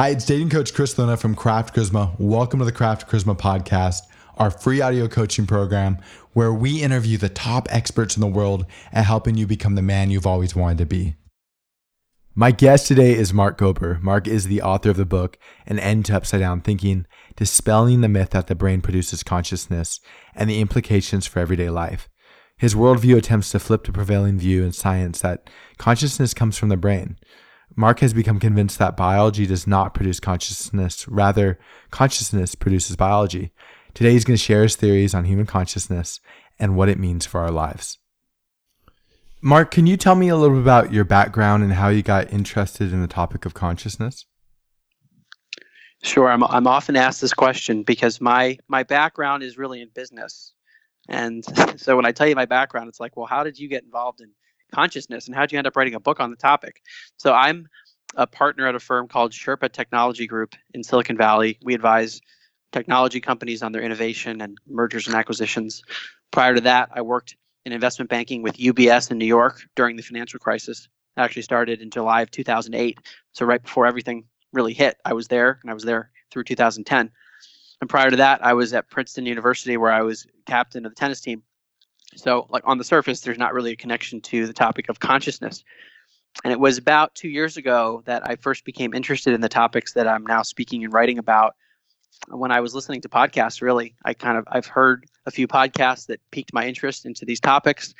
Hi, it's dating coach Chris Luna from Craft Charisma. Welcome to the Craft Charisma podcast, our free audio coaching program where we interview the top experts in the world at helping you become the man you've always wanted to be. My guest today is Mark Gober. Mark is the author of the book An End to Upside Down Thinking, dispelling the myth that the brain produces consciousness and the implications for everyday life. His worldview attempts to flip the prevailing view in science that consciousness comes from the brain. Mark has become convinced that biology does not produce consciousness, rather, consciousness produces biology. Today, he's going to share his theories on human consciousness and what it means for our lives. Mark, can you tell me a little bit about your background and how you got interested in the topic of consciousness? Sure. I'm, I'm often asked this question because my, my background is really in business. And so when I tell you my background, it's like, well, how did you get involved in consciousness and how did you end up writing a book on the topic? So I'm a partner at a firm called Sherpa Technology Group in Silicon Valley. We advise technology companies on their innovation and mergers and acquisitions. Prior to that, I worked in investment banking with UBS in New York during the financial crisis. Actually started in July of 2008. So right before everything really hit, I was there and I was there through 2010. And prior to that, I was at Princeton University where I was captain of the tennis team. So, like on the surface, there's not really a connection to the topic of consciousness. And it was about two years ago that I first became interested in the topics that I'm now speaking and writing about. When I was listening to podcasts, really, I kind of I've heard a few podcasts that piqued my interest into these topics.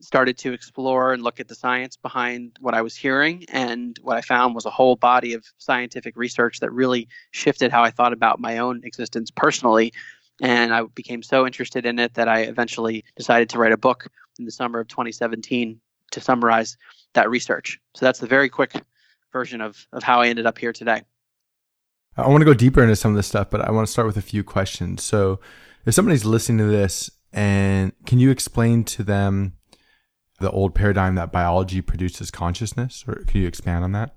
Started to explore and look at the science behind what I was hearing, and what I found was a whole body of scientific research that really shifted how I thought about my own existence personally and I became so interested in it that I eventually decided to write a book in the summer of 2017 to summarize that research. So that's the very quick version of, of how I ended up here today. I want to go deeper into some of this stuff, but I want to start with a few questions. So, if somebody's listening to this, and can you explain to them the old paradigm that biology produces consciousness, or can you expand on that?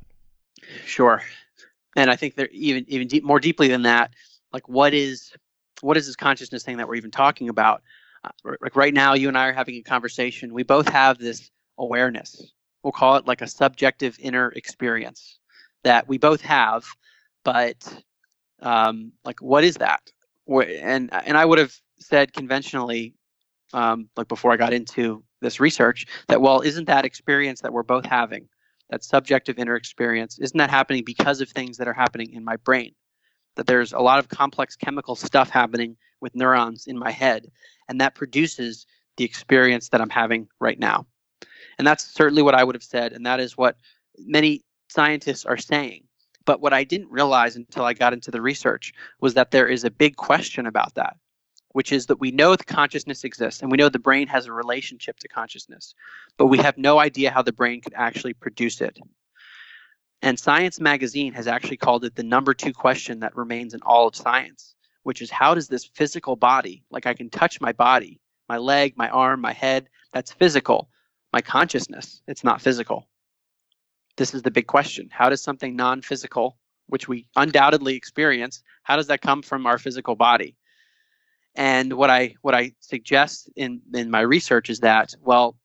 Sure. And I think they're even even deep, more deeply than that, like what is what is this consciousness thing that we're even talking about? Uh, like right now, you and I are having a conversation. We both have this awareness. We'll call it like a subjective inner experience that we both have, but um, like what is that? And and I would have said conventionally, um, like before I got into this research, that well, isn't that experience that we're both having, that subjective inner experience, isn't that happening because of things that are happening in my brain? That there's a lot of complex chemical stuff happening with neurons in my head, and that produces the experience that I'm having right now. And that's certainly what I would have said, and that is what many scientists are saying. But what I didn't realize until I got into the research was that there is a big question about that, which is that we know the consciousness exists and we know the brain has a relationship to consciousness, but we have no idea how the brain could actually produce it. And Science Magazine has actually called it the number two question that remains in all of science, which is how does this physical body, like I can touch my body, my leg, my arm, my head, that's physical. My consciousness, it's not physical. This is the big question. How does something non physical, which we undoubtedly experience, how does that come from our physical body? And what I what I suggest in, in my research is that, well,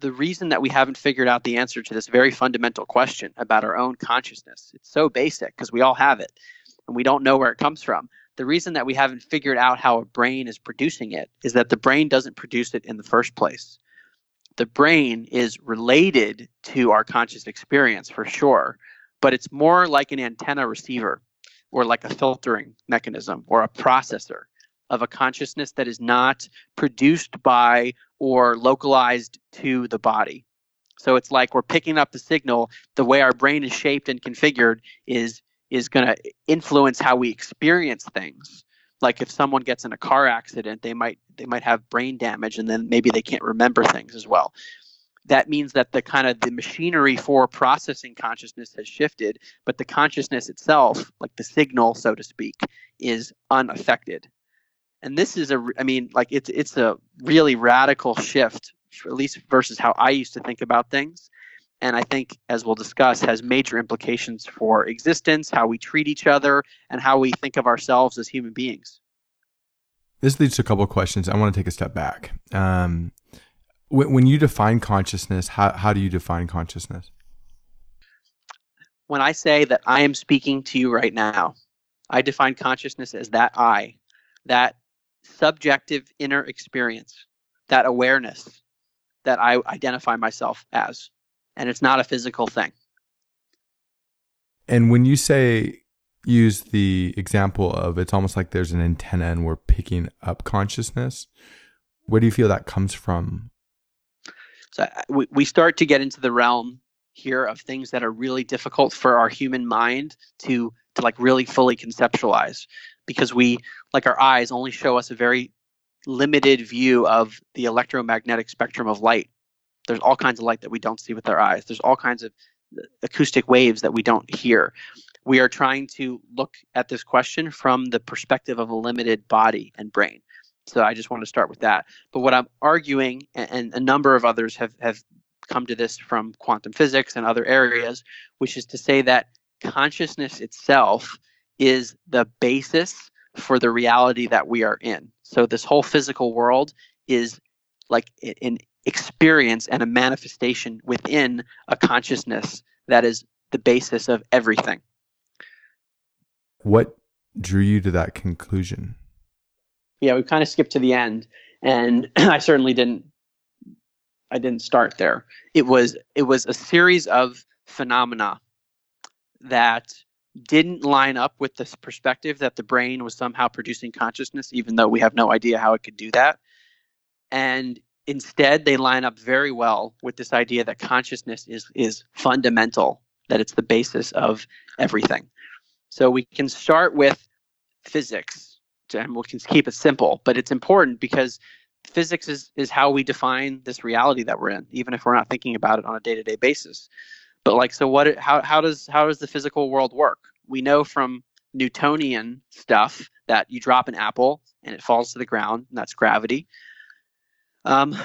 the reason that we haven't figured out the answer to this very fundamental question about our own consciousness, it's so basic because we all have it and we don't know where it comes from. The reason that we haven't figured out how a brain is producing it is that the brain doesn't produce it in the first place. The brain is related to our conscious experience for sure, but it's more like an antenna receiver or like a filtering mechanism or a processor of a consciousness that is not produced by or localized to the body. So it's like we're picking up the signal. The way our brain is shaped and configured is is going to influence how we experience things. Like if someone gets in a car accident, they might they might have brain damage, and then maybe they can't remember things as well. That means that the kind of the machinery for processing consciousness has shifted, but the consciousness itself, like the signal, so to speak, is unaffected and this is a i mean like it's it's a really radical shift at least versus how i used to think about things. And i think as we'll discuss has major implications for existence how we treat each other and how we think of ourselves as human beings. This leads to a couple of questions. I want to take a step back. Um, when, when you define consciousness how, how do you define consciousness? When I say that I am speaking to you right now, I define consciousness as that I, that subjective inner experience, that awareness that I identify myself as. And it's not a physical thing. And when you say use the example of it's almost like there's an antenna and we're picking up consciousness, where do you feel that comes from? So uh, we, we start to get into the realm here of things that are really difficult for our human mind to to like really fully conceptualize because we like our eyes only show us a very limited view of the electromagnetic spectrum of light. There's all kinds of light that we don't see with our eyes. There's all kinds of uh, acoustic waves that we don't hear. We are trying to look at this question from the perspective of a limited body and brain. So i just want to start with that. But what i'm arguing and a number of others have have come to this from quantum physics and other areas which is to say that consciousness itself is the basis for the reality that we are in. So this whole physical world is like an experience and a manifestation within a consciousness that is the basis of everything. What drew you to that conclusion? Yeah, we kind of skipped to the end, and I certainly didn't. I didn't start there. It was it was a series of phenomena that didn't line up with this perspective that the brain was somehow producing consciousness, even though we have no idea how it could do that. And instead, they line up very well with this idea that consciousness is, is fundamental, that it's the basis of everything. So we can start with physics, and we can keep it simple, but it's important because physics is, is how we define this reality that we're in, even if we're not thinking about it on a day to day basis. But like, so what? How how does how does the physical world work? We know from Newtonian stuff that you drop an apple and it falls to the ground, and that's gravity. Um,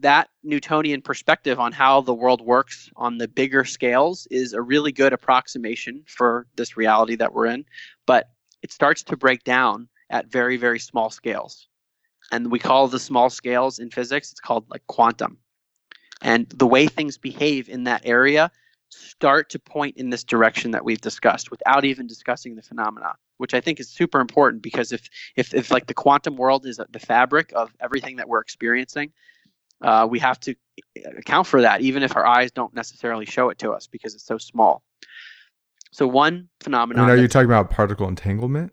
that Newtonian perspective on how the world works on the bigger scales is a really good approximation for this reality that we're in, but it starts to break down at very, very small scales. And we call the small scales in physics, it's called like quantum. And the way things behave in that area start to point in this direction that we've discussed without even discussing the phenomena which i think is super important because if if, if like the quantum world is the fabric of everything that we're experiencing uh, we have to account for that even if our eyes don't necessarily show it to us because it's so small. So one phenomenon I mean, are you talking about particle entanglement?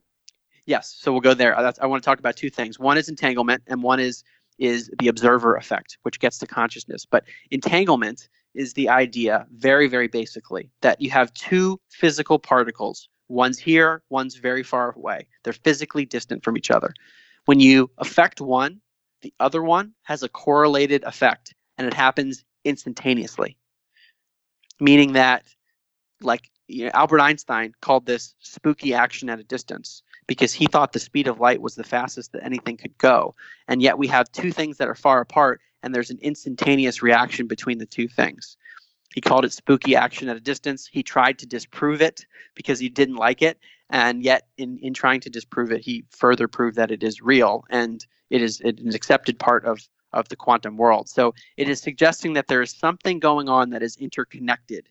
Yes so we'll go there. That's, i want to talk about two things. One is entanglement and one is is the observer effect which gets to consciousness. But entanglement is the idea, very, very basically, that you have two physical particles. One's here, one's very far away. They're physically distant from each other. When you affect one, the other one has a correlated effect, and it happens instantaneously. Meaning that, like you know, Albert Einstein called this spooky action at a distance because he thought the speed of light was the fastest that anything could go. And yet we have two things that are far apart and there's an instantaneous reaction between the two things. He called it spooky action at a distance. He tried to disprove it because he didn't like it. And yet, in, in trying to disprove it, he further proved that it is real and it is an accepted part of, of the quantum world. So it is suggesting that there is something going on that is interconnected.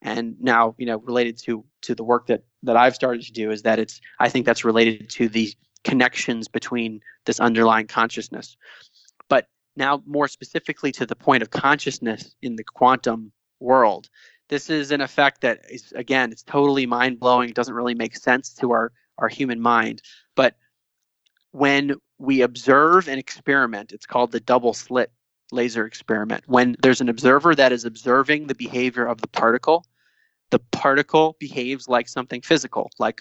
And now, you know, related to to the work that that I've started to do is that it's I think that's related to the connections between this underlying consciousness. But now, more specifically to the point of consciousness in the quantum world, this is an effect that is, again, it's totally mind blowing. It doesn't really make sense to our, our human mind. But when we observe an experiment, it's called the double slit laser experiment. When there's an observer that is observing the behavior of the particle, the particle behaves like something physical, like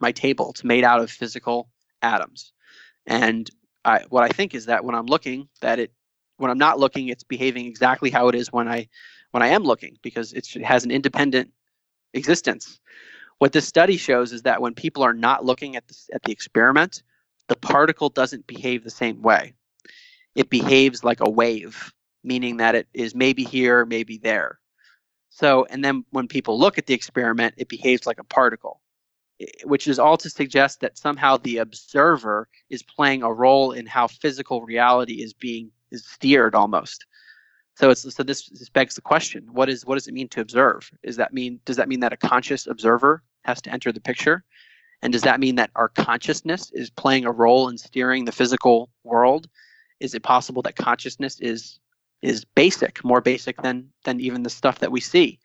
my table. It's made out of physical atoms. And I, what I think is that when I'm looking, that it when I'm not looking, it's behaving exactly how it is when I when I am looking because it has an independent existence. What this study shows is that when people are not looking at the, at the experiment, the particle doesn't behave the same way. It behaves like a wave, meaning that it is maybe here, maybe there. So, and then when people look at the experiment, it behaves like a particle which is all to suggest that somehow the observer is playing a role in how physical reality is being is steered almost. So it's so this, this begs the question: what is what does it mean to observe? Is that mean does that mean that a conscious observer has to enter the picture? And does that mean that our consciousness is playing a role in steering the physical world? Is it possible that consciousness is is basic, more basic than than even the stuff that we see?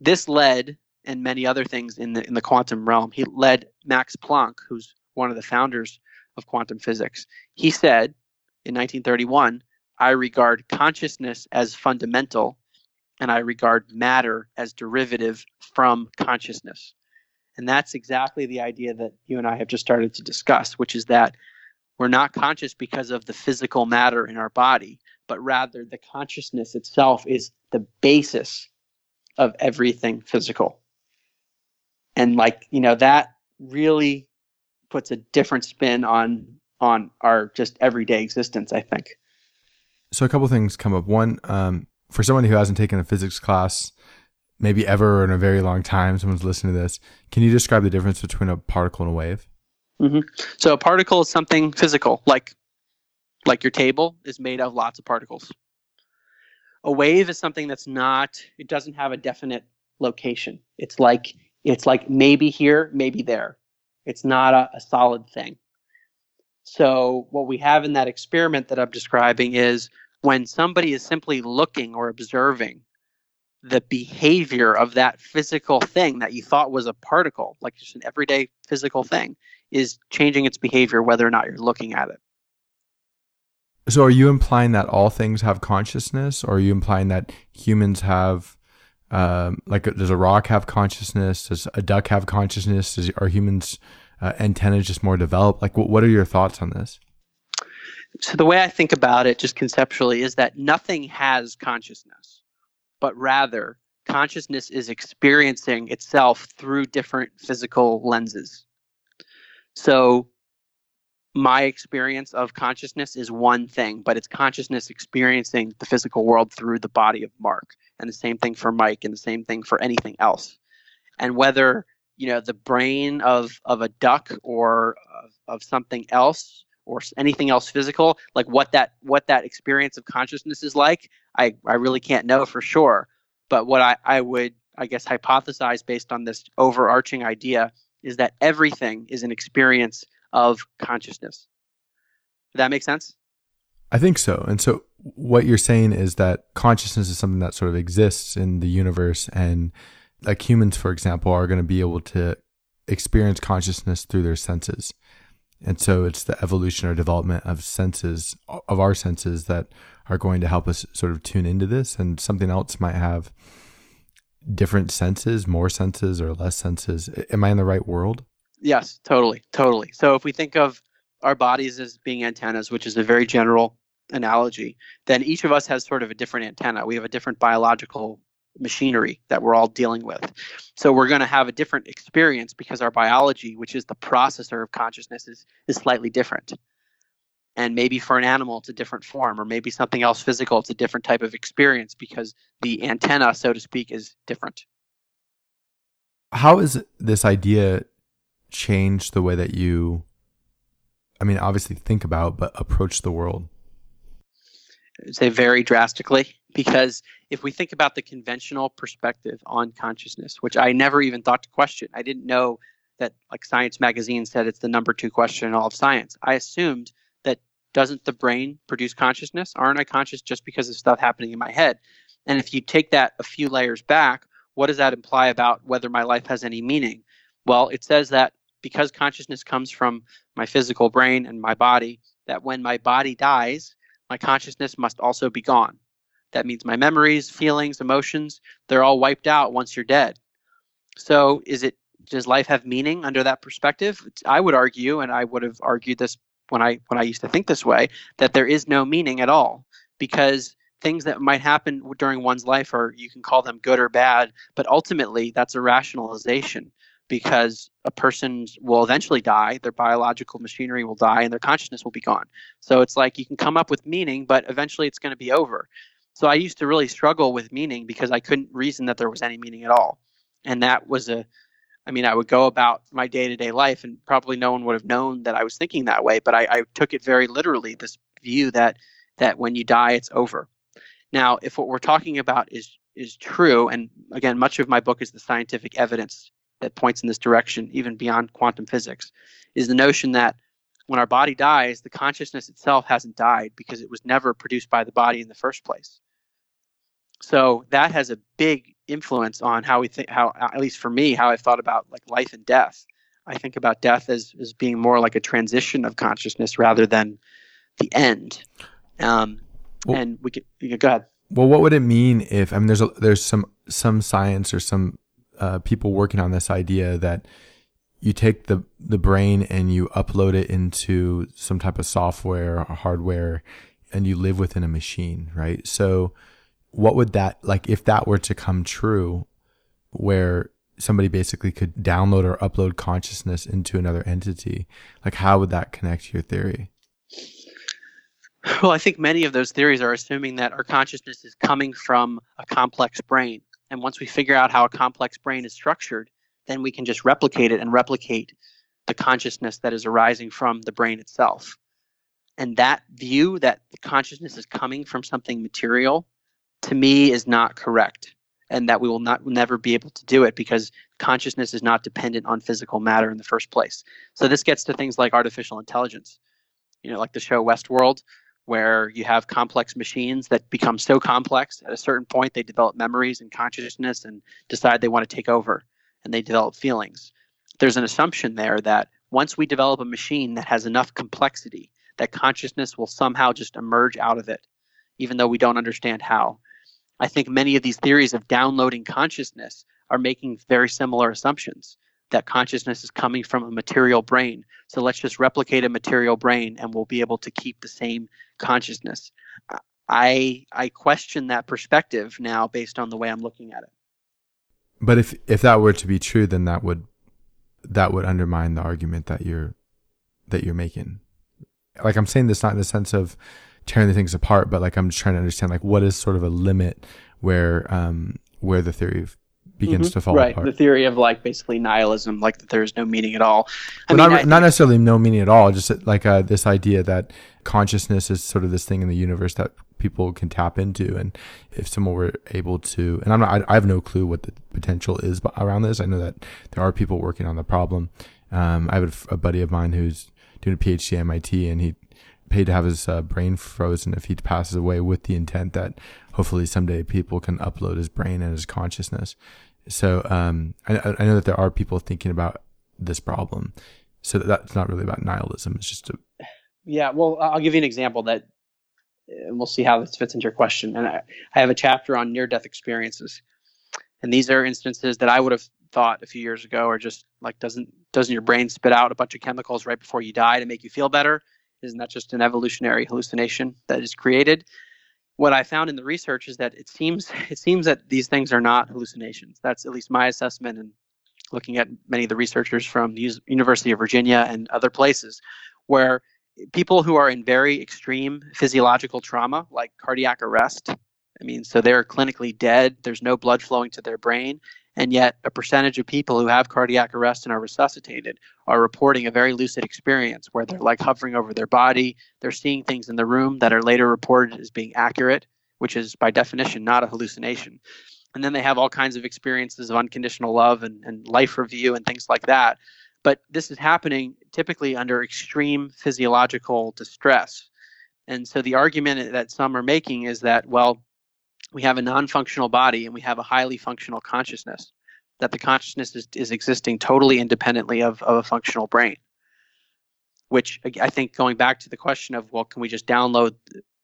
This led and many other things in the in the quantum realm. He led Max Planck, who's one of the founders of quantum physics. He said in 1931, "I regard consciousness as fundamental, and I regard matter as derivative from consciousness." And that's exactly the idea that you and I have just started to discuss, which is that we're not conscious because of the physical matter in our body, but rather the consciousness itself is the basis of everything physical. And like, you know, that really puts a different spin on on our just everyday existence, I think. So a couple things come up. One, um, for someone who hasn't taken a physics class, maybe ever or in a very long time, someone's listening to this. Can you describe the difference between a particle and a wave? Mm-hmm. So a particle is something physical, like like your table is made of lots of particles. A wave is something that's not. It doesn't have a definite location. It's like it's like maybe here, maybe there. It's not a, a solid thing. So what we have in that experiment that I'm describing is when somebody is simply looking or observing the behavior of that physical thing that you thought was a particle, like just an everyday physical thing, is changing its behavior whether or not you're looking at it. So, are you implying that all things have consciousness, or are you implying that humans have, um, like, does a rock have consciousness? Does a duck have consciousness? Does, are humans' uh, antennas just more developed? Like, what, what are your thoughts on this? So, the way I think about it, just conceptually, is that nothing has consciousness but rather consciousness is experiencing itself through different physical lenses. So, my experience of consciousness is one thing, but it's consciousness experiencing the physical world through the body of Mark. And the same thing for Mike, and the same thing for anything else. And whether you know the brain of of a duck or of, of something else or anything else physical like what that what that experience of consciousness is like i i really can't know for sure. But what i i would i guess hypothesize based on this overarching idea is that everything is an experience of consciousness. Does that make sense i think so and so what you're saying is that consciousness is something that sort of exists in the universe and like humans for example are going to be able to experience consciousness through their senses and so it's the evolution or development of senses, of our senses that are going to help us sort of tune into this. And something else might have different senses, more senses or less senses. Am I in the right world? Yes, totally. Totally. So if we think of our bodies as being antennas, which is a very general analogy, then each of us has sort of a different antenna. We have a different biological machinery that we're all dealing with. So we're going to have a different experience because our biology, which is the processor of consciousness, is, is slightly different. And maybe for an animal, it's a different form, or maybe something else physical, it's a different type of experience because the antenna, so to speak, is different. How has this idea changed the way that you, I mean, obviously think about, but approach the world? Say very drastically because if we think about the conventional perspective on consciousness, which I never even thought to question, I didn't know that like Science Magazine said it's the number two question in all of science. I assumed that doesn't the brain produce consciousness? Aren't I conscious just because of stuff happening in my head? And if you take that a few layers back, what does that imply about whether my life has any meaning? Well, it says that because consciousness comes from my physical brain and my body, that when my body dies, my consciousness must also be gone. That means my memories, feelings, emotions, they're all wiped out once you're dead. So is it does life have meaning under that perspective? I would argue, and I would have argued this when I when I used to think this way, that there is no meaning at all because things that might happen during one's life are you can call them good or bad, but ultimately that's a rationalization because a person will eventually die, their biological machinery will die, and their consciousness will be gone. So it's like you can come up with meaning, but eventually it's going to be over. So I used to really struggle with meaning because I couldn't reason that there was any meaning at all. And that was a, I mean, I would go about my day to day life and probably no one would have known that I was thinking that way. But I, I took it very literally this view that, that when you die, it's over. Now, if what we're talking about is is true, and again, much of my book is the scientific evidence that points in this direction, even beyond quantum physics, is the notion that when our body dies, the consciousness itself hasn't died because it was never produced by the body in the first place. So that has a big influence on how we think, how at least for me, how I've thought about like life and death. I think about death as as being more like a transition of consciousness rather than the end. Um, well, and we could, could go ahead. Well, what would it mean if I mean there's a, there's some some science or some uh, people working on this idea that you take the the brain and you upload it into some type of software or hardware and you live within a machine, right? So what would that like if that were to come true where somebody basically could download or upload consciousness into another entity, like how would that connect to your theory? Well, I think many of those theories are assuming that our consciousness is coming from a complex brain. And once we figure out how a complex brain is structured, then we can just replicate it and replicate the consciousness that is arising from the brain itself. And that view that the consciousness is coming from something material, to me, is not correct. And that we will not never be able to do it because consciousness is not dependent on physical matter in the first place. So this gets to things like artificial intelligence. You know, like the show Westworld, where you have complex machines that become so complex at a certain point they develop memories and consciousness and decide they want to take over and they develop feelings. There's an assumption there that once we develop a machine that has enough complexity, that consciousness will somehow just emerge out of it, even though we don't understand how. I think many of these theories of downloading consciousness are making very similar assumptions that consciousness is coming from a material brain. So let's just replicate a material brain and we'll be able to keep the same consciousness. I I question that perspective now based on the way I'm looking at it. But if if that were to be true, then that would that would undermine the argument that you're that you're making. Like I'm saying this not in the sense of tearing the things apart, but like I'm just trying to understand like what is sort of a limit where um where the theory begins mm-hmm. to fall right. apart. The theory of like basically nihilism, like that there is no meaning at all. I mean, not, not necessarily no meaning at all, just like uh, this idea that consciousness is sort of this thing in the universe that people can tap into. And if someone were able to, and I'm not, I, I have no clue what the potential is around this. I know that there are people working on the problem. Um, I have a, a buddy of mine who's doing a PhD at MIT and he paid to have his uh, brain frozen if he passes away with the intent that hopefully someday people can upload his brain and his consciousness. So um, I, I, know that there are people thinking about this problem. So that's not really about nihilism. It's just a yeah. Well, I'll give you an example that, and we'll see how this fits into your question. And I, I have a chapter on near-death experiences, and these are instances that I would have thought a few years ago are just like doesn't doesn't your brain spit out a bunch of chemicals right before you die to make you feel better? Isn't that just an evolutionary hallucination that is created? what I found in the research is that it seems it seems that these things are not hallucinations. That's at least my assessment and looking at many of the researchers from the University of Virginia and other places where people who are in very extreme physiological trauma like cardiac arrest I mean so they're clinically dead, there's no blood flowing to their brain and yet a percentage of people who have cardiac arrest and are resuscitated are reporting a very lucid experience where they're like hovering over their body. They're seeing things in the room that are later reported as being accurate which is by definition not a hallucination. And then they have all kinds of experiences of unconditional love and, and life review and things like that. But this is happening typically under extreme physiological distress. And so the argument that some are making is that well we have a non-functional body and we have a highly functional consciousness that the consciousness is, is existing totally independently of, of a functional brain. Which i think going back to the question of well can we just download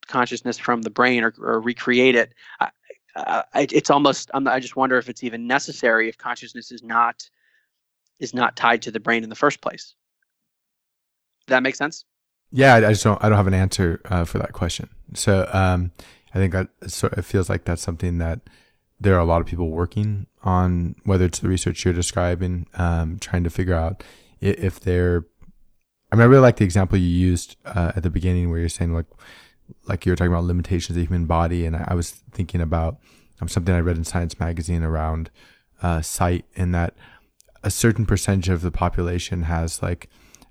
consciousness from the brain or, or recreate it? I, I, it's almost I'm, i just wonder if it's even necessary if consciousness is not is not tied to the brain in the first place. Does that make sense? Yeah i, just don't i don't have an answer uh, for that question. So um, I think that it feels like that's something that there are a lot of people working on, whether it's the research you're describing, um, trying to figure out if they're. I mean, I really like the example you used uh, at the beginning where you're saying like, like you were talking about limitations of the human body, and I, I was thinking about um, something I read in Science magazine around uh, sight, in that a certain percentage of the population has like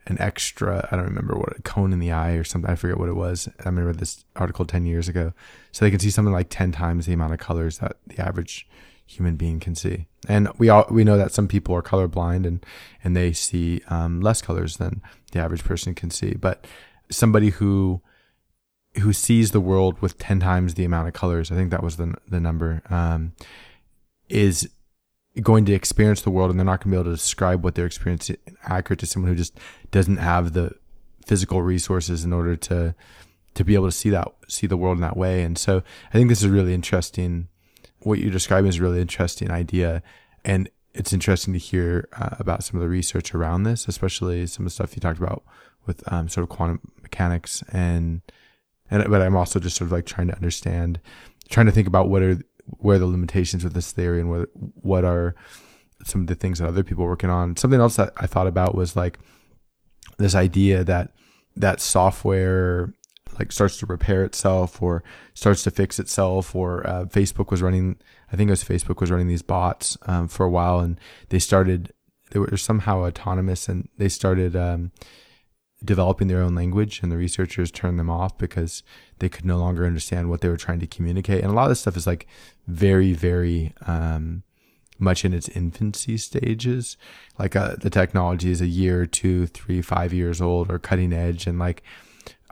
an extra I don't remember what a cone in the eye or something I forget what it was. I remember this article 10 years ago. So they can see something like 10 times the amount of colors that the average human being can see. And we all we know that some people are colorblind and and they see um, less colors than the average person can see. But somebody who who sees the world with 10 times the amount of colors I think that was the the number um, is going to experience the world and they're not going to be able to describe what they're experiencing accurate to someone who just doesn't have the physical resources in order to to be able to see that see the world in that way. And so i think this is really interesting. What you're describing is a really interesting idea. And it's interesting to hear uh, about some of the research around this especially some of the stuff you talked about with um, sort of quantum mechanics. And and but i'm also just sort of like trying to understand trying to think about what are where the limitations of this theory and what what are some of the things that other people are working on. Something else that I thought about was like this idea that that software like starts to repair itself or starts to fix itself or uh, Facebook was running I think it was Facebook was running these bots um, for a while and they started they were somehow autonomous and they started um, developing their own language and the researchers turned them off because they could no longer understand what they were trying to communicate. And a lot of this stuff is like very very um, much in its infancy stages. Like uh, the technology is a year two three five years old or cutting edge. And like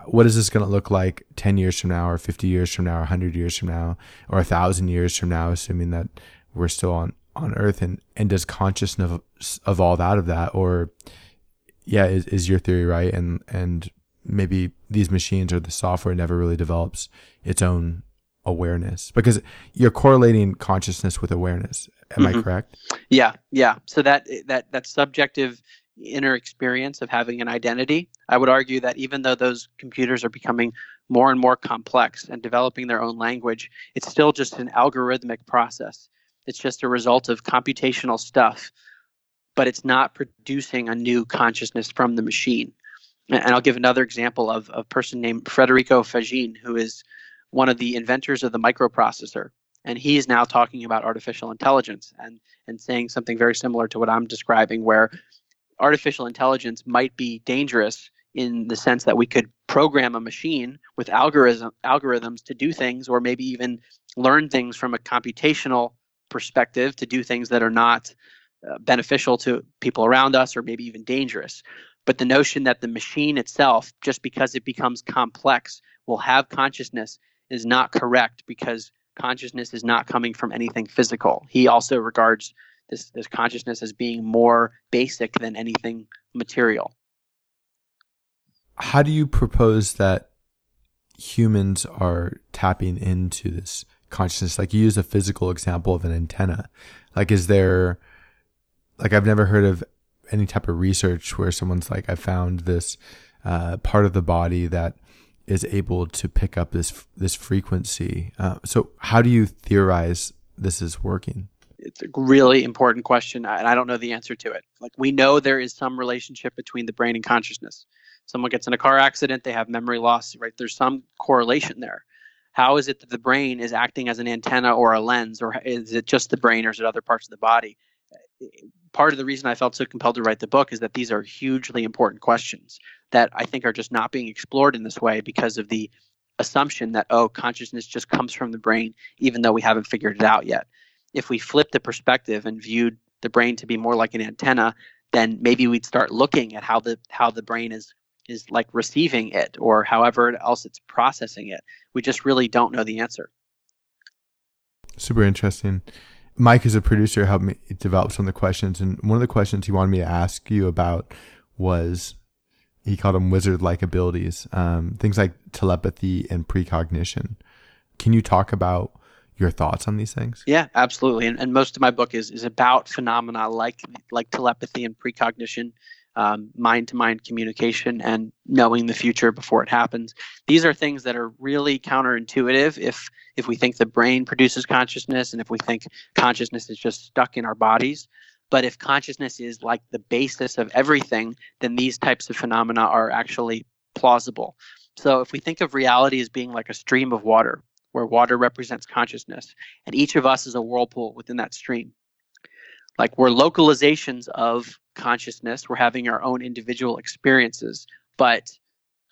what is this going to look like 10 years from now or 50 years from now or 100 years from now or a thousand years from now assuming that we're still on on earth? And and does consciousness evolve out of that? Or yeah, is, is your theory right? And and maybe these machines or the software never really develops its own awareness because you're correlating consciousness with awareness. Am mm-hmm. I correct? Yeah, yeah. So that that that subjective inner experience of having an identity, I would argue that even though those computers are becoming more and more complex and developing their own language, it's still just an algorithmic process. It's just a result of computational stuff but it's not producing a new consciousness from the machine. And I'll give another example of, a person named Federico Faggin, who is one of the inventors of the microprocessor. And he is now talking about artificial intelligence and, and saying something very similar to what I'm describing, where artificial intelligence might be dangerous in the sense that we could program a machine with algorithm, algorithms to do things, or maybe even learn things from a computational perspective to do things that are not uh, beneficial to people around us or maybe even dangerous. But the notion that the machine itself, just because it becomes complex, will have consciousness is not correct because consciousness is not coming from anything physical. He also regards this, this consciousness as being more basic than anything material. How do you propose that humans are tapping into this consciousness? Like you use a physical example of an antenna. Like, is there like I've never heard of any type of research where someone's like, I found this uh, part of the body that is able to pick up this this frequency. Uh, so, how do you theorize this is working? It's a really important question, and I don't know the answer to it. Like we know there is some relationship between the brain and consciousness. Someone gets in a car accident, they have memory loss, right? There's some correlation there. How is it that the brain is acting as an antenna or a lens, or is it just the brain, or is it other parts of the body? Part of the reason I felt so compelled to write the book is that these are hugely important questions that I think are just not being explored in this way because of the assumption that, oh, consciousness just comes from the brain, even though we haven't figured it out yet. If we flip the perspective and viewed the brain to be more like an antenna, then maybe we'd start looking at how the how the brain is is like receiving it or however else it's processing it. We just really don't know the answer. Super interesting. Mike, as a producer, helped me develop some of the questions. And one of the questions he wanted me to ask you about was he called them wizard like abilities, um, things like telepathy and precognition. Can you talk about your thoughts on these things? Yeah, absolutely. And, and most of my book is, is about phenomena like like telepathy and precognition mind to mind communication and knowing the future before it happens. These are things that are really counterintuitive if if we think the brain produces consciousness and if we think consciousness is just stuck in our bodies. But if consciousness is like the basis of everything, then these types of phenomena are actually plausible. So if we think of reality as being like a stream of water, where water represents consciousness, and each of us is a whirlpool within that stream Like we're localizations of consciousness. We're having our own individual experiences, but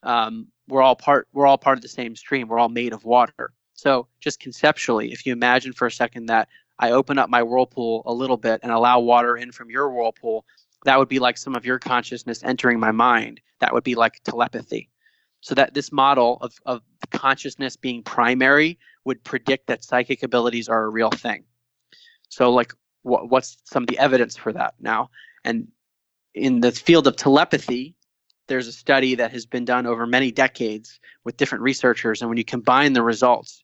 um, we're all part. We're all part of the same stream. We're all made of water. So just conceptually, if you imagine for a second that I open up my whirlpool a little bit and allow water in from your whirlpool, that would be like some of your consciousness entering my mind. That would be like telepathy. So that this model of, of consciousness being primary would predict that psychic abilities are a real thing. So like wh- what's some of the evidence for that now? And in the field of telepathy, there's a study that has been done over many decades with different researchers. And when you combine the results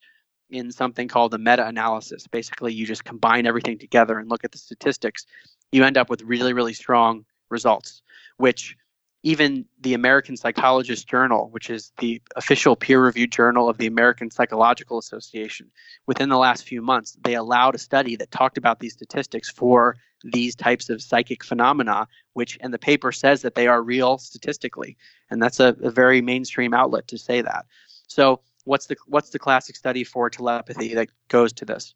in something called a meta analysis, basically you just combine everything together and look at the statistics, you end up with really, really strong results, which even the American Psychologist Journal, which is the official peer reviewed journal of the American Psychological Association, within the last few months, they allowed a study that talked about these statistics for these types of psychic phenomena, which, and the paper says that they are real statistically. And that's a, a very mainstream outlet to say that. So, what's the, what's the classic study for telepathy that goes to this?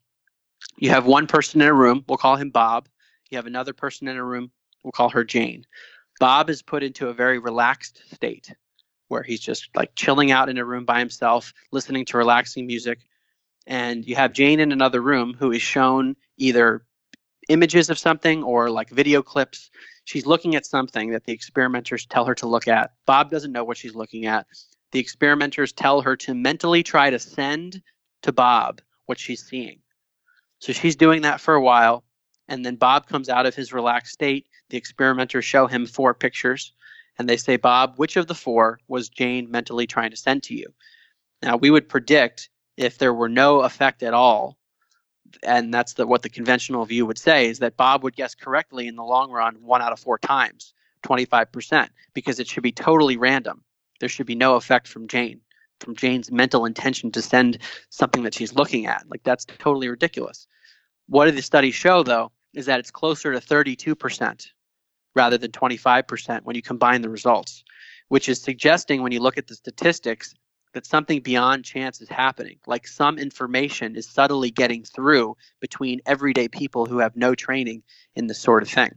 You have one person in a room, we'll call him Bob. You have another person in a room, we'll call her Jane. Bob is put into a very relaxed state where he's just like chilling out in a room by himself, listening to relaxing music. And you have Jane in another room who is shown either images of something or like video clips. She's looking at something that the experimenters tell her to look at. Bob doesn't know what she's looking at. The experimenters tell her to mentally try to send to Bob what she's seeing. So she's doing that for a while. And then Bob comes out of his relaxed state. The experimenters show him four pictures and they say, Bob, which of the four was Jane mentally trying to send to you? Now, we would predict if there were no effect at all, and that's the, what the conventional view would say, is that Bob would guess correctly in the long run one out of four times, 25%, because it should be totally random. There should be no effect from Jane, from Jane's mental intention to send something that she's looking at. Like, that's totally ridiculous. What the studies show, though, is that it's closer to 32% rather than 25% when you combine the results, which is suggesting when you look at the statistics that something beyond chance is happening. Like some information is subtly getting through between everyday people who have no training in this sort of thing.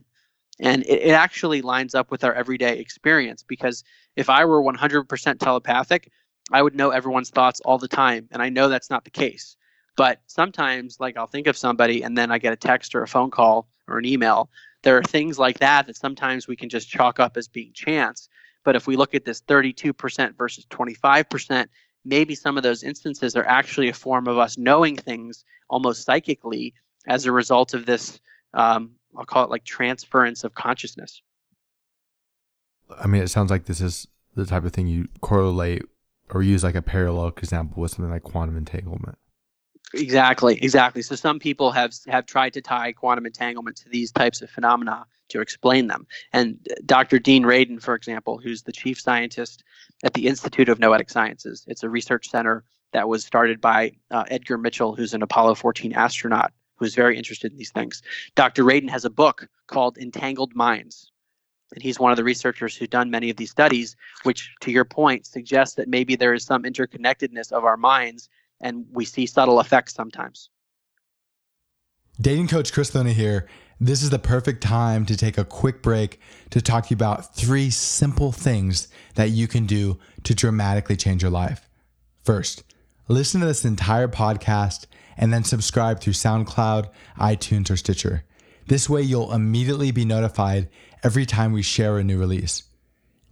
And it, it actually lines up with our everyday experience because if I were 100% telepathic, I would know everyone's thoughts all the time. And I know that's not the case. But sometimes, like, I'll think of somebody and then I get a text or a phone call or an email there are things like that that sometimes we can just chalk up as being chance. But if we look at this 32% versus 25%, maybe some of those instances are actually a form of us knowing things almost psychically as a result of this, um, I'll call it like transference of consciousness. I mean, it sounds like this is the type of thing you correlate or use like a parallel example with something like quantum entanglement. Exactly, exactly. So some people have have tried to tie quantum entanglement to these types of phenomena to explain them. And Dr. Dean Radin, for example, who's the chief scientist at the Institute of Noetic Sciences, it's a research center that was started by uh, Edgar Mitchell, who's an Apollo 14 astronaut who's very interested in these things. Dr. Radin has a book called Entangled Minds. And he's one of the researchers who's done many of these studies, which, to your point, suggests that maybe there is some interconnectedness of our minds and we see subtle effects sometimes. Dating coach Chris Luna here. This is the perfect time to take a quick break to talk to you about three simple things that you can do to dramatically change your life. First, listen to this entire podcast and then subscribe through SoundCloud, iTunes, or Stitcher. This way, you'll immediately be notified every time we share a new release.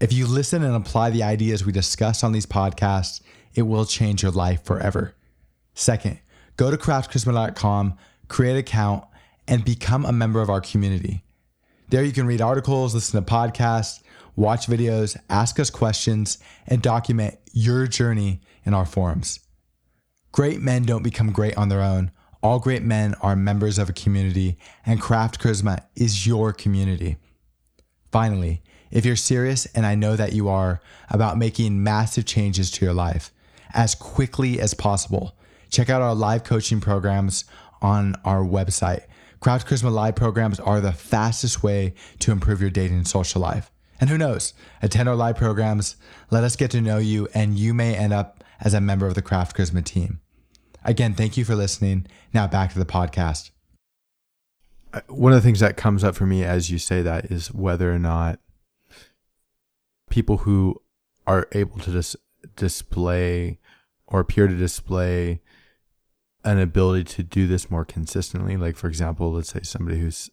If you listen and apply the ideas we discuss on these podcasts, it will change your life forever. Second, go to craftcharisma.com, create an account, and become a member of our community. There you can read articles, listen to podcasts, watch videos, ask us questions, and document your journey in our forums. Great men don't become great on their own. All great men are members of a community, and Craft Charisma is your community. Finally, if you're serious, and I know that you are, about making massive changes to your life as quickly as possible, Check out our live coaching programs on our website. Craft Charisma live programs are the fastest way to improve your dating and social life. And who knows, attend our live programs, let us get to know you, and you may end up as a member of the Craft Charisma team. Again, thank you for listening. Now back to the podcast. Uh, one of the things that comes up for me as you say that is whether or not people who are able to dis- display or appear to display an ability to do this more consistently like for example let's say somebody who's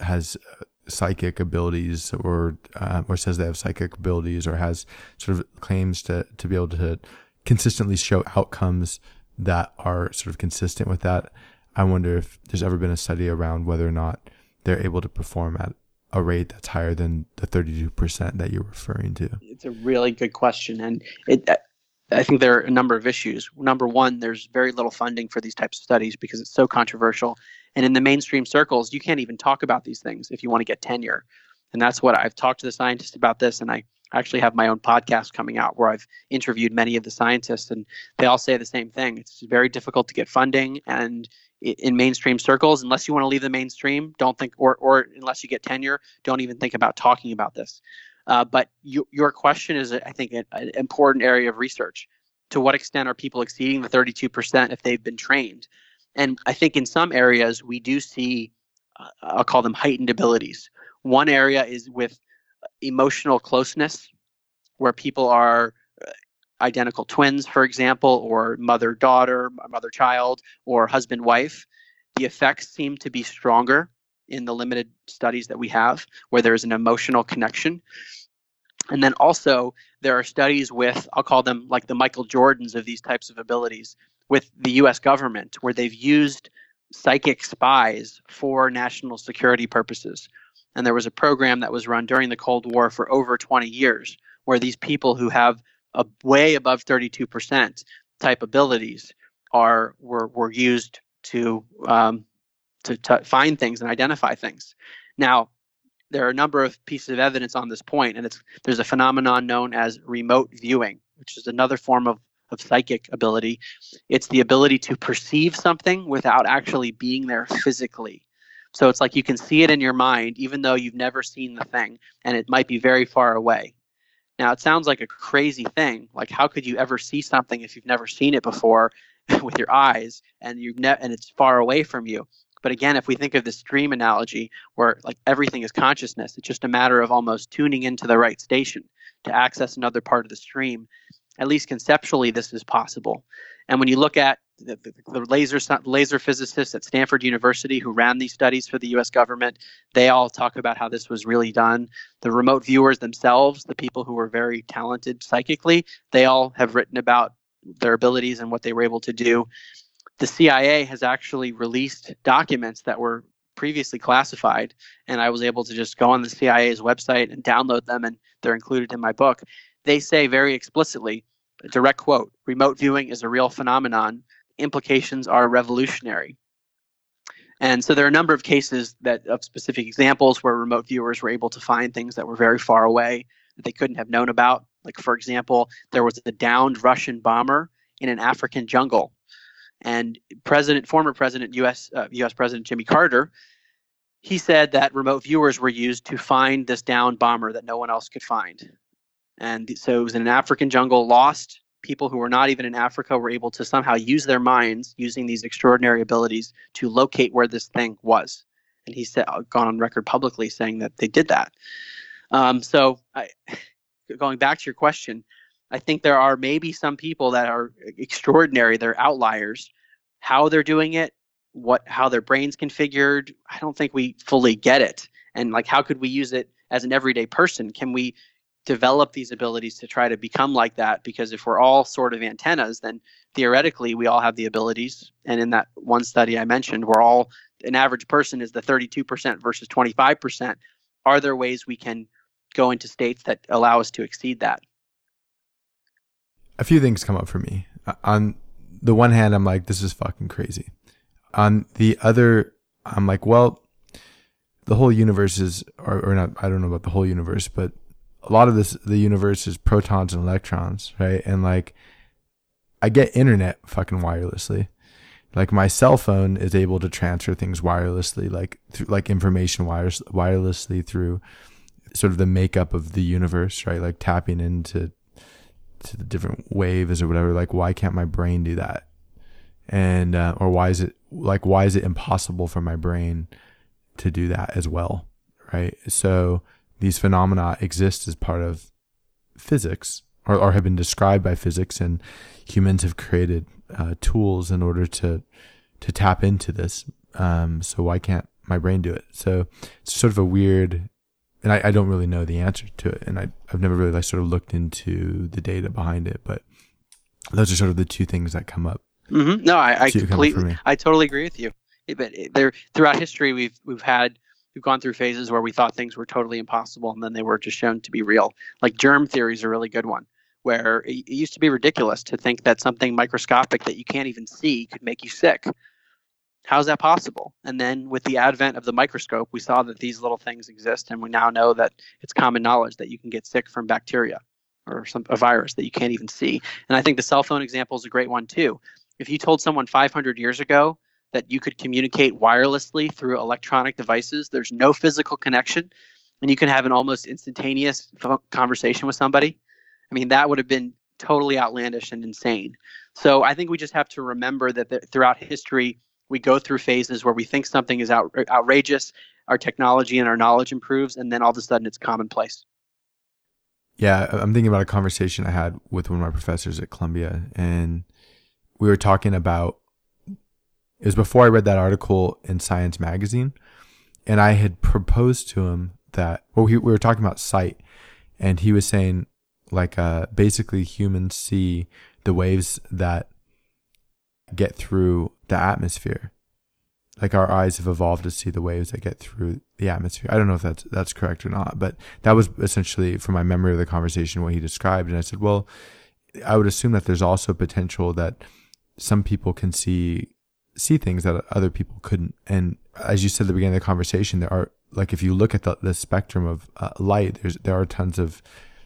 has uh, psychic abilities or uh, or says they have psychic abilities or has sort of claims to to be able to consistently show outcomes that are sort of consistent with that I wonder if there's ever been a study around whether or not they're able to perform at a rate that's higher than the 32% that you're referring to? It's a really good question. And it, I think there are a number of issues. Number one, there's very little funding for these types of studies because it's so controversial. And in the mainstream circles, you can't even talk about these things if you want to get tenure. And that's what I've talked to the scientists about this. And I actually have my own podcast coming out where I've interviewed many of the scientists, and they all say the same thing. It's very difficult to get funding, and in mainstream circles unless you want to leave the mainstream don't think or or unless you get tenure don't even think about talking about this uh, but you, your question is i think an, an, important area of research. To what extent are people exceeding the 32% if they've been trained? And i think in some areas we do see uh, i'll call them heightened abilities. One area is with emotional closeness where people are identical twins, for example, or mother daughter, mother child, or husband wife, the effects seem to be stronger in the limited studies that we have where there's an emotional connection. And then also, there are studies with, I'll call them like the Michael Jordans of these types of abilities, with the US government, where they've used psychic spies for national security purposes. And there was a program that was run during the Cold War for over 20 years, where these people who have a way above 32% type abilities are were, were used to um, to find things and identify things. Now, there are a number of pieces of evidence on this point, and it's there's a phenomenon known as remote viewing, which is another form of of psychic ability. It's the ability to perceive something without actually being there physically. So it's like you can see it in your mind, even though you've never seen the thing, and it might be very far away. Now, it sounds like a crazy thing. Like, how could you ever see something if you've never seen it before with your eyes and you've ne- and it's far away from you? But again, if we think of the stream analogy, where like everything is consciousness, it's just a matter of almost tuning into the right station to access another part of the stream. At least conceptually, this is possible. And when you look at the, the, the, laser laser physicists at Stanford University who ran these studies for the U.S. government, they all talk about how this was really done. The remote viewers themselves, the people who were very talented psychically, they all have written about their abilities and what they were able to do. The CIA has actually released documents that were previously classified, and I was able to just go on the CIA's website and download them, and they're included in my book. They say very explicitly direct quote remote viewing is a real phenomenon implications are revolutionary. And so there are a number of cases that of specific examples where remote viewers were able to find things that were very far away that they couldn't have known about. Like for example, there was a downed Russian bomber in an African jungle, and President, former President, U.S. Uh, U.S. President Jimmy Carter, he said that remote viewers were used to find this downed bomber that no one else could find. And so it was in an African jungle, lost, people who were not even in Africa were able to somehow use their minds using these extraordinary abilities to locate where this thing was. And he said, uh, gone on record publicly saying that they did that. Um, so, I, going back to your question, I think there are maybe some people that are extraordinary. They're outliers. How they're doing it, what how their brains configured, I don't think we fully get it. And like, how could we use it as an everyday person? Can we develop these abilities to try to become like that because if we're all sort of antennas then theoretically we all have the abilities and in that one study i mentioned we're all an average person is the 32% versus 25% are there ways we can go into states that allow us to exceed that a few things come up for me uh, on the one hand i'm like this is fucking crazy on the other i'm like well the whole universe is or, or not i don't know about the whole universe but a lot of this the universe is protons and electrons, right? And like I get internet fucking wirelessly. Like my cell phone is able to transfer things wirelessly, like through like information wires wirelessly through sort of the makeup of the universe, right? Like tapping into to the different waves or whatever. Like why can't my brain do that? And uh, or why is it like why is it impossible for my brain to do that as well, right? So these phenomena exist as part of physics or, or have been described by physics, and humans have created uh, tools in order to to tap into this. Um, so why can't my brain do it? So it's sort of a weird, and I, I don't really know the answer to it, and I, I've never really like sort of looked into the data behind it, but those are sort of the two things that come up. Mm-hmm. No, I, I completely, I totally agree with you. But there, throughout history, we've we've had we've gone through phases where we thought things were totally impossible, and then they were just shown to be real. Like germ theory is a really good one, where it, used to be ridiculous to think that something microscopic that you can't even see could make you sick. How's that possible? And then with the advent of the microscope, we saw that these little things exist, and we now know that it's common knowledge that you can get sick from bacteria or some a virus that you can't even see. And I think the cell phone example is a great one too. If you told someone 500 years ago that you could communicate wirelessly through electronic devices, there's no physical connection, and you can have an almost instantaneous conversation with somebody, I mean, that would have been totally outlandish and insane. So I think we just have to remember that the, throughout history, we go through phases where we think something is out, outrageous, our technology and our knowledge improves, and then all of a sudden it's commonplace. Yeah, I'm thinking about a conversation I had with one of my professors at Columbia, and we were talking about it was before I read that article in Science Magazine, and I had proposed to him that well, we, we were talking about sight, and he was saying like uh, basically humans see the waves that get through the atmosphere. Like our eyes have evolved to see the waves that get through the atmosphere. I don't know if that's that's correct or not, but that was essentially from my memory of the conversation what he described. And I said, well, I would assume that there's also potential that some people can see see things that other people couldn't. And as you said at the beginning of the conversation, there are like if you look at the, the spectrum of uh, light, there's there are tons of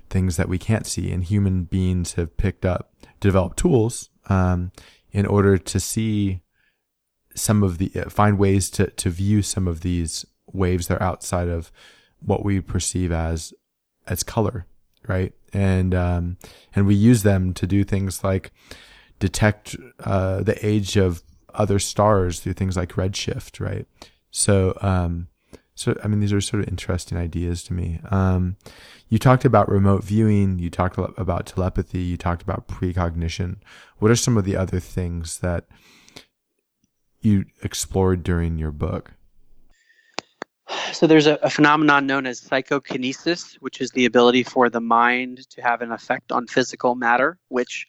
things that we can't see, and human beings have picked up, developed tools um, in order to see some of the uh, find ways to to view some of these waves that are outside of what we perceive as as color, right? And um, and we use them to do things like detect uh, the age of other stars through things like redshift, right? So, um, so I mean, these are sort of interesting ideas to me. Um, you talked about remote viewing. You talked about telepathy. You talked about precognition. What are some of the other things that you explored during your book? So there's a, a, phenomenon known as psychokinesis, which is the ability for the mind to have an effect on physical matter, which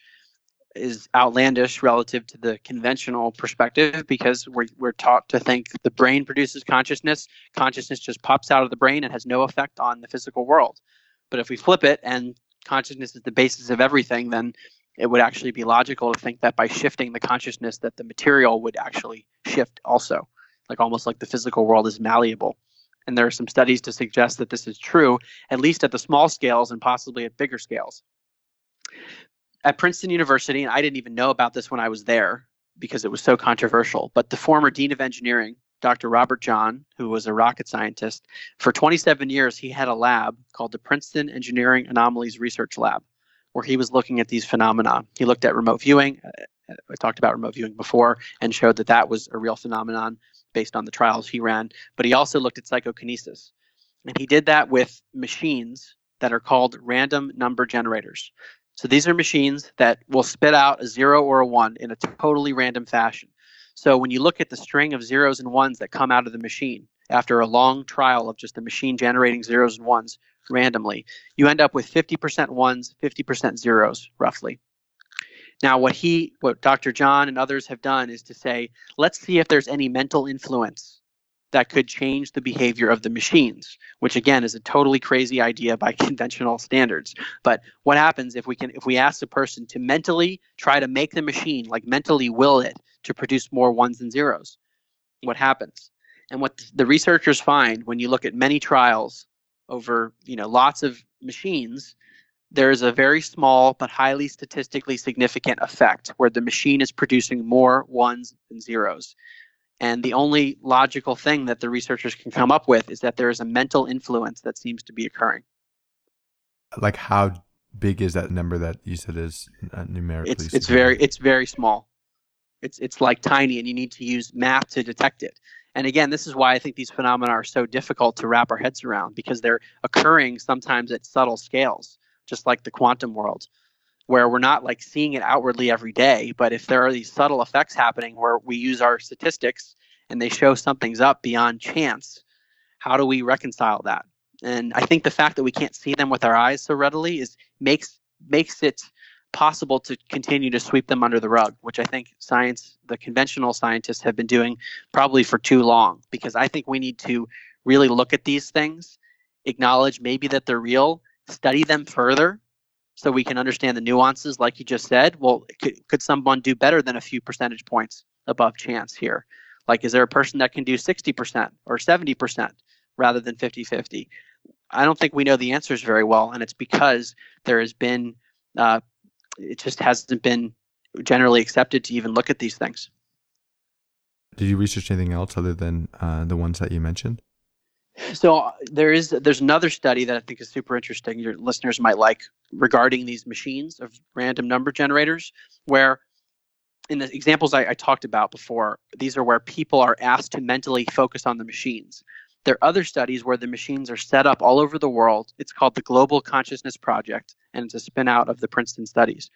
is outlandish relative to the conventional perspective because we're, we're taught to think the brain produces consciousness consciousness just pops out of the brain and has no effect on the physical world. But if we flip it and consciousness is the basis of everything then it would actually be logical to think that by shifting the consciousness that the material would actually shift also like almost like the physical world is malleable. And there are some studies to suggest that this is true at least at the small scales and possibly at bigger scales at Princeton University, and I didn't even know about this when I was there because it was so controversial, but the former dean of engineering, Dr. Robert Jahn, who was a rocket scientist, for 27 years he had a lab called the Princeton Engineering Anomalies Research Lab, where he was looking at these phenomena. He looked at remote viewing. Uh, I talked about remote viewing before and showed that that was a real phenomenon based on the trials he ran. But he also looked at psychokinesis. And he did that with machines that are called random number generators. So these are machines that will spit out a zero or a one in a totally random fashion. So when you look at the string of zeros and ones that come out of the machine after a long trial of just the machine generating zeros and ones randomly, you end up with 50% ones, 50% zeros, roughly. Now, what he, what Dr. Jahn and others have done is to say, let's see if there's any mental influence that could change the behavior of the machines, which again is a totally crazy idea by conventional standards. But what happens if we can if we ask a person to mentally try to make the machine, like mentally will it to produce more ones and zeros? What happens? And what the researchers find when you look at many trials over, you know, lots of machines, there is a very small but highly statistically significant effect where the machine is producing more ones and zeros. And the only logical thing that the researchers can come up with is that there is a mental influence that seems to be occurring. Like how big is that number that you said is uh, numerically? It's it's very it's very small. It's it's like tiny, and you need to use math to detect it. And again, this is why I think these phenomena are so difficult to wrap our heads around because they're occurring sometimes at subtle scales, just like the quantum world, where we're not like seeing it outwardly every day. But if there are these subtle effects happening where we use our statistics and they show something's up beyond chance, how do we reconcile that? And I think the fact that we can't see them with our eyes so readily is makes makes it possible to continue to sweep them under the rug, which I think science, the conventional scientists have been doing probably for too long. Because I think we need to really look at these things, acknowledge maybe that they're real, study them further so we can understand the nuances, like you just said. Well, could, could someone do better than a few percentage points above chance here? Like, is there a person that can do 60% or 70% rather than 50 50? I don't think we know the answers very well, and it's because there has been uh, it just hasn't been generally accepted to even look at these things. Did you research anything else other than uh, the ones that you mentioned? So uh, there is there's another study that I think is super interesting. Your listeners might like regarding these machines of random number generators, where in the examples I, I talked about before, these are where people are asked to mentally focus on the machines. There are other studies where the machines are set up all over the world. It's called the Global Consciousness Project, and it's a spin out of the Princeton studies,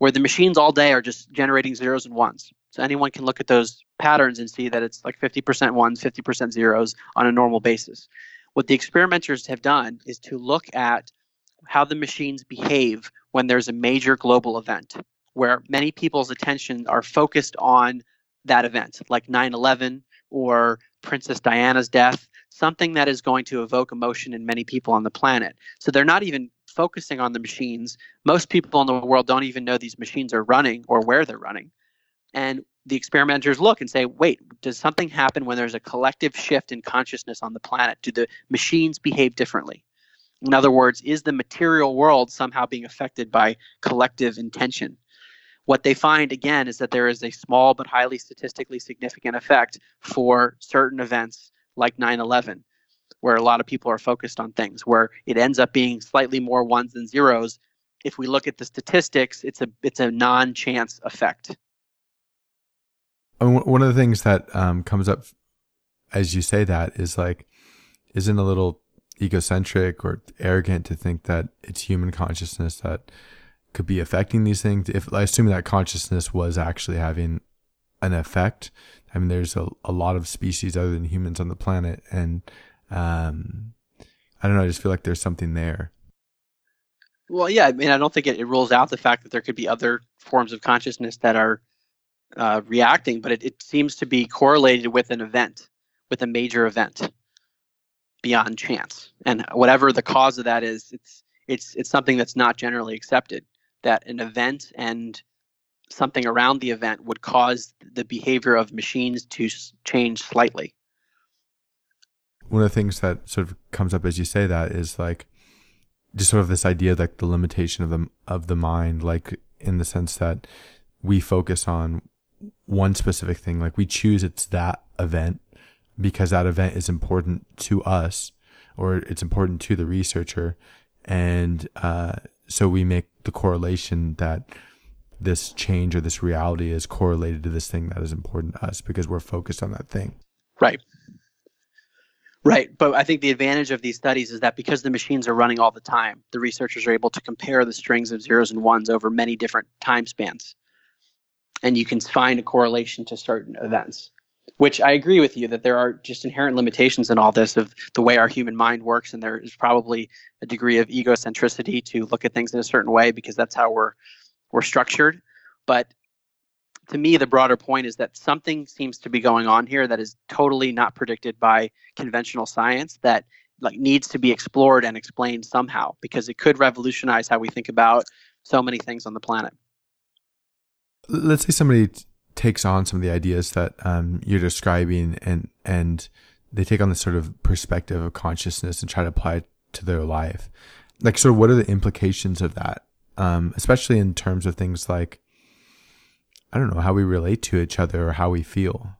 where the machines all day are just generating zeros and ones. So anyone can look at those patterns and see that it's like 50% ones, 50% zeros on a normal basis. What the experimenters have done is to look at how the machines behave when there's a major global event where many people's attention are focused on that event, like 9 11 or Princess Diana's death something that is going to evoke emotion in many people on the planet. So they're not even focusing on the machines. Most people in the world don't even know these machines are running or where they're running. And the experimenters look and say, wait, does something happen when there's a collective shift in consciousness on the planet? Do the machines behave differently? In other words, is the material world somehow being affected by collective intention? What they find again is that there is a small but highly statistically significant effect for certain events like 9-11 where a lot of people are focused on things where it ends up being slightly more ones than zeros. If we look at the statistics it's a it's a non-chance effect. One of the things that um, comes up as you say that is like isn't a little egocentric or arrogant to think that it's human consciousness that could be affecting these things? If i assume that consciousness was actually having an effect. I mean, there's a, a lot of species other than humans on the planet. And, um, I don't know. I just feel like there's something there. Well, yeah. I mean, I don't think it, it rules out the fact that there could be other forms of consciousness that are uh, reacting, but it, it seems to be correlated with an event, with a major event beyond chance. And whatever the cause of that is, it's it's it's something that's not generally accepted. That an event and something around the event would cause the behavior of machines to change slightly. One of the things that sort of comes up as you say that is like just sort of this idea like the limitation of the of the mind, like in the sense that we focus on one specific thing, like we choose it's that event because that event is important to us or it's important to the researcher, and uh, so we make the correlation that this change or this reality is correlated to this thing that is important to us because we're focused on that thing. Right. Right. But I think the advantage of these studies is that because the machines are running all the time, the researchers are able to compare the strings of zeros and ones over many different time spans. And you can find a correlation to certain events, which I agree with you that there are just inherent limitations in all this of the way our human mind works. And there is probably a degree of egocentricity to look at things in a certain way because that's how we're were structured. But to me, the broader point is that something seems to be going on here that is totally not predicted by conventional science that like needs to be explored and explained somehow because it could revolutionize how we think about so many things on the planet. Let's say somebody t- takes on some of the ideas that um, you're describing and and they take on this sort of perspective of consciousness and try to apply it to their life. Like, sort of, what are the implications of that? um, especially in terms of things like, I don't know, how we relate to each other or how we feel.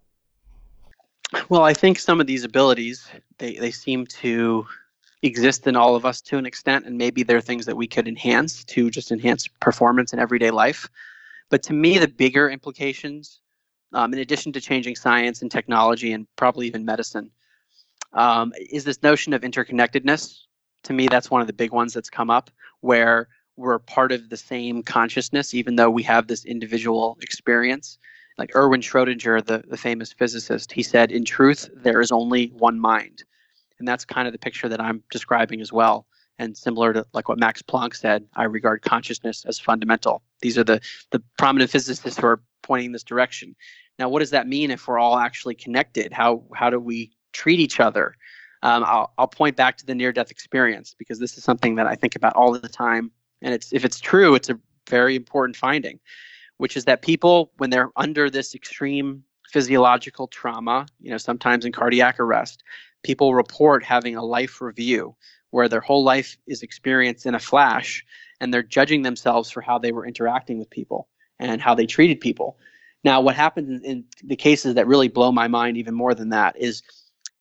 Well, I think some of these abilities, they, they seem to exist in all of us to an extent, and maybe they're things that we could enhance to just enhance performance in everyday life. But to me, the bigger implications um, in addition to changing science and technology and probably even medicine, um, is this notion of interconnectedness. To me, that's one of the big ones that's come up where we're part of the same consciousness, even though we have this individual experience. Like Erwin Schrodinger, the, the famous physicist, he said, In truth, there is only one mind. And that's kind of the picture that I'm describing as well. And similar to like what Max Planck said, I regard consciousness as fundamental. These are the, the prominent physicists who are pointing this direction. Now, what does that mean if we're all actually connected? How how do we treat each other? Um, I'll, I'll point back to the near-death experience because this is something that I think about all the time, and it's if it's true, it's a very important finding, which is that people when they're under this extreme physiological trauma, you know, sometimes in cardiac arrest, people report having a life review where their whole life is experienced in a flash and they're judging themselves for how they were interacting with people and how they treated people. Now, what happens in the cases that really blow my mind even more than that is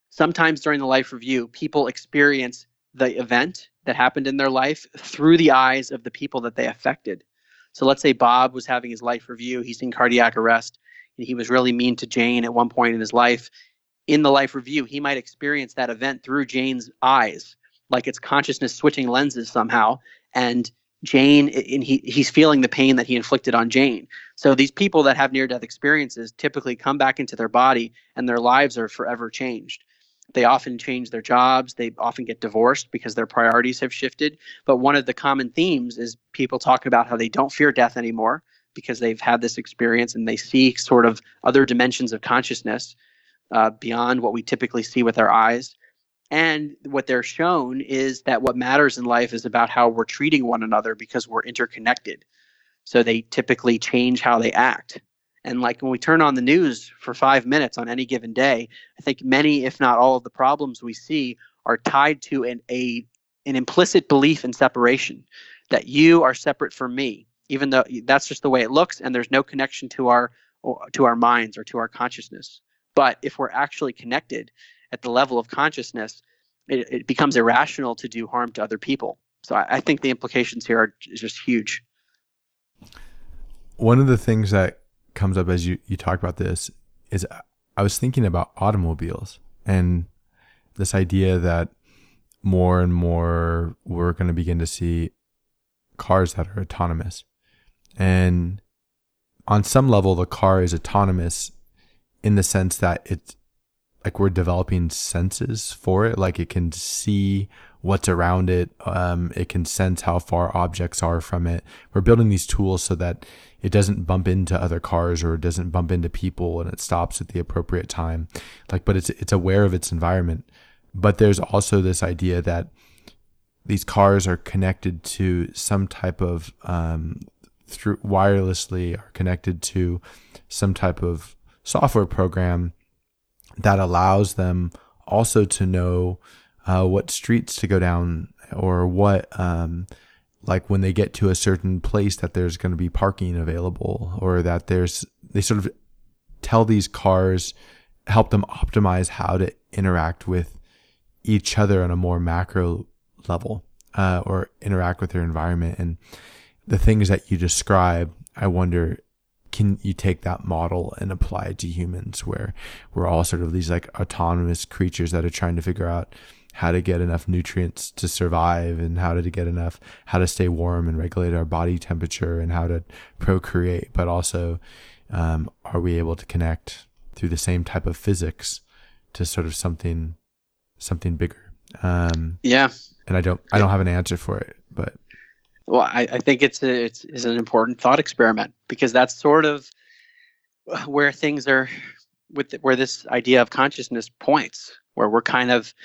sometimes during the life review, people experience the event that happened in their life through the eyes of the people that they affected. So let's say Bob was having his life review, he's in cardiac arrest, and he was really mean to Jane at one point in his life. In the life review, he might experience that event through Jane's eyes, like it's consciousness switching lenses somehow. And Jane, and he, he's feeling the pain that he inflicted on Jane. So these people that have near death experiences typically come back into their body and their lives are forever changed. They often change their jobs. They often get divorced because their priorities have shifted. But one of the common themes is people talk about how they don't fear death anymore because they've had this experience and they see sort of other dimensions of consciousness uh, beyond what we typically see with our eyes. And what they're shown is that what matters in life is about how we're treating one another because we're interconnected. So they typically change how they act. And like when we turn on the news for five minutes on any given day, I think many, if not all, of the problems we see are tied to an a an implicit belief in separation, that you are separate from me, even though that's just the way it looks, and there's no connection to our to our minds or to our consciousness. But if we're actually connected, at the level of consciousness, it, it becomes irrational to do harm to other people. So I, I think the implications here are just huge. One of the things that comes up as you, you talk about this is I was thinking about automobiles and this idea that more and more we're going to begin to see cars that are autonomous. And on some level, the car is autonomous in the sense that it's like we're developing senses for it. Like it can see what's around it. Um, it can sense how far objects are from it. We're building these tools so that it doesn't bump into other cars or it doesn't bump into people and it stops at the appropriate time. Like, but it's, it's aware of its environment. But there's also this idea that these cars are connected to some type of, um, through wirelessly are connected to some type of software program that allows them also to know uh, what streets to go down or what um, like when they get to a certain place that there's going to be parking available or that there's they sort of tell these cars help them optimize how to interact with each other on a more macro level uh, or interact with their environment. And the things that you describe i wonder can you take that model and apply it to humans where we're all sort of these like autonomous creatures that are trying to figure out how to get enough nutrients to survive and how to get enough how to stay warm and regulate our body temperature and how to procreate but also um, are we able to connect through the same type of physics to sort of something something bigger? Um, yeah. and i don't i don't have an answer for it but well, I, I think it's a, it's, it's an important thought experiment because that's sort of where things are with the, where this idea of consciousness points, where we're kind of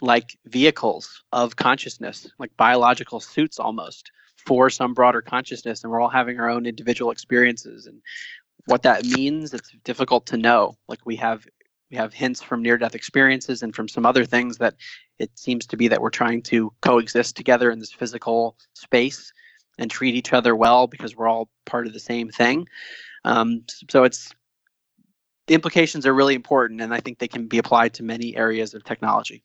like vehicles of consciousness, like biological suits almost for some broader consciousness, and we're all having our own individual experiences. And what that means, it's difficult to know. Like we have we have hints from near death experiences and from some other things that it seems to be that we're trying to coexist together in this physical space and treat each other well because we're all part of the same thing. Um, so it's the implications are really important, and I think they can be applied to many areas of technology.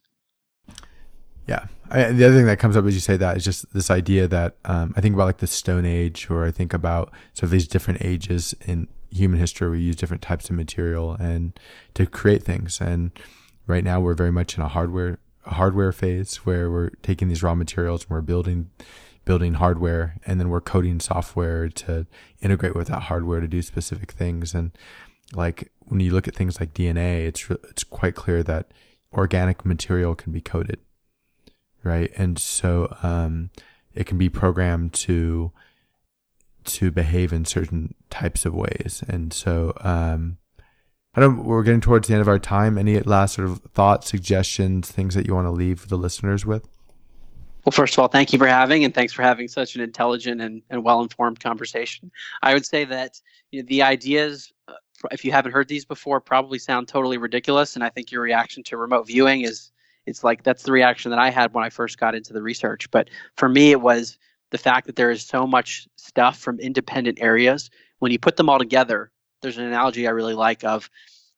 Yeah, I, the other thing that comes up as you say that is just this idea that um, I think about like the Stone Age, or I think about sort of these different ages in human history, we use different types of material and to create things. And right now, we're very much in a hardware hardware phase where we're taking these raw materials and we're building building hardware and then we're coding software to integrate with that hardware to do specific things and like when you look at things like DNA it's it's quite clear that organic material can be coded right and so um, it can be programmed to to behave in certain types of ways and so um, I don't we're getting towards the end of our time any last sort of thoughts suggestions things that you want to leave the listeners with well, first of all, thank you for having, and thanks for having such an intelligent and, and well-informed conversation. I would say that you know, the ideas, uh, if you haven't heard these before, probably sound totally ridiculous, and I think your reaction to remote viewing is it's like that's the reaction that I had when I first got into the research. But for me, it was the fact that there is so much stuff from independent areas. When you put them all together, there's an analogy I really like of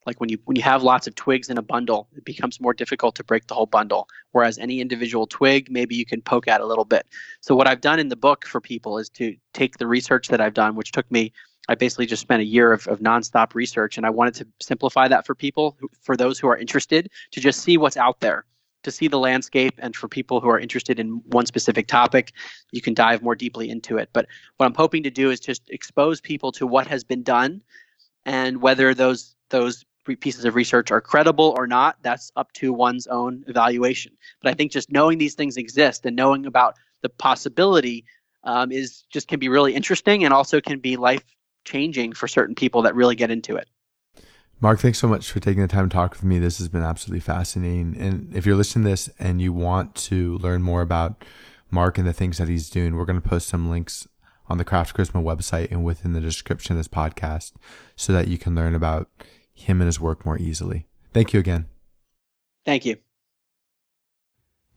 like when you when you have lots of twigs in a bundle it becomes more difficult to break the whole bundle whereas any individual twig maybe you can poke at a little bit so what i've done in the book for people is to take the research that i've done which took me i basically just spent a year of, of nonstop research and i wanted to simplify that for people for those who are interested to just see what's out there to see the landscape and for people who are interested in one specific topic you can dive more deeply into it but what i'm hoping to do is just expose people to what has been done and whether those those pieces of research are credible or not, that's up to one's own evaluation. But I think just knowing these things exist and knowing about the possibility um, is just can be really interesting and also can be life changing for certain people that really get into it. Mark, thanks so much for taking the time to talk with me. This has been absolutely fascinating. And if you're listening to this and you want to learn more about Mark and the things that he's doing, we're going to post some links on the Craft Charisma website and within the description of this podcast so that you can learn about him and his work more easily. Thank you again. Thank you.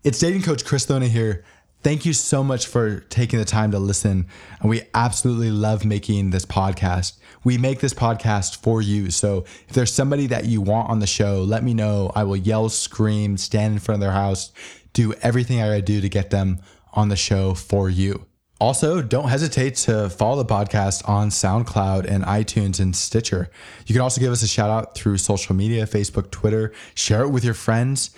It's dating coach Chris Thona here. Thank you so much for taking the time to listen. And we absolutely love making this podcast. We make this podcast for you. So if there's somebody that you want on the show, let me know. I will yell, scream, stand in front of their house, do everything I do to get them on the show for you. Also, don't hesitate to follow the podcast on SoundCloud and iTunes and Stitcher. You can also give us a shout out through social media Facebook, Twitter, share it with your friends.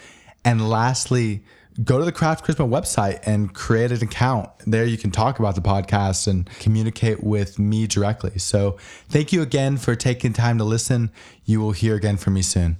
And lastly, go to the Craft Charisma website and create an account. There you can talk about the podcast and communicate with me directly. So thank you again for taking time to listen. You will hear again from me soon.